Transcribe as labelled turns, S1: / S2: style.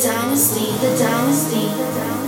S1: dynasty, the dynasty.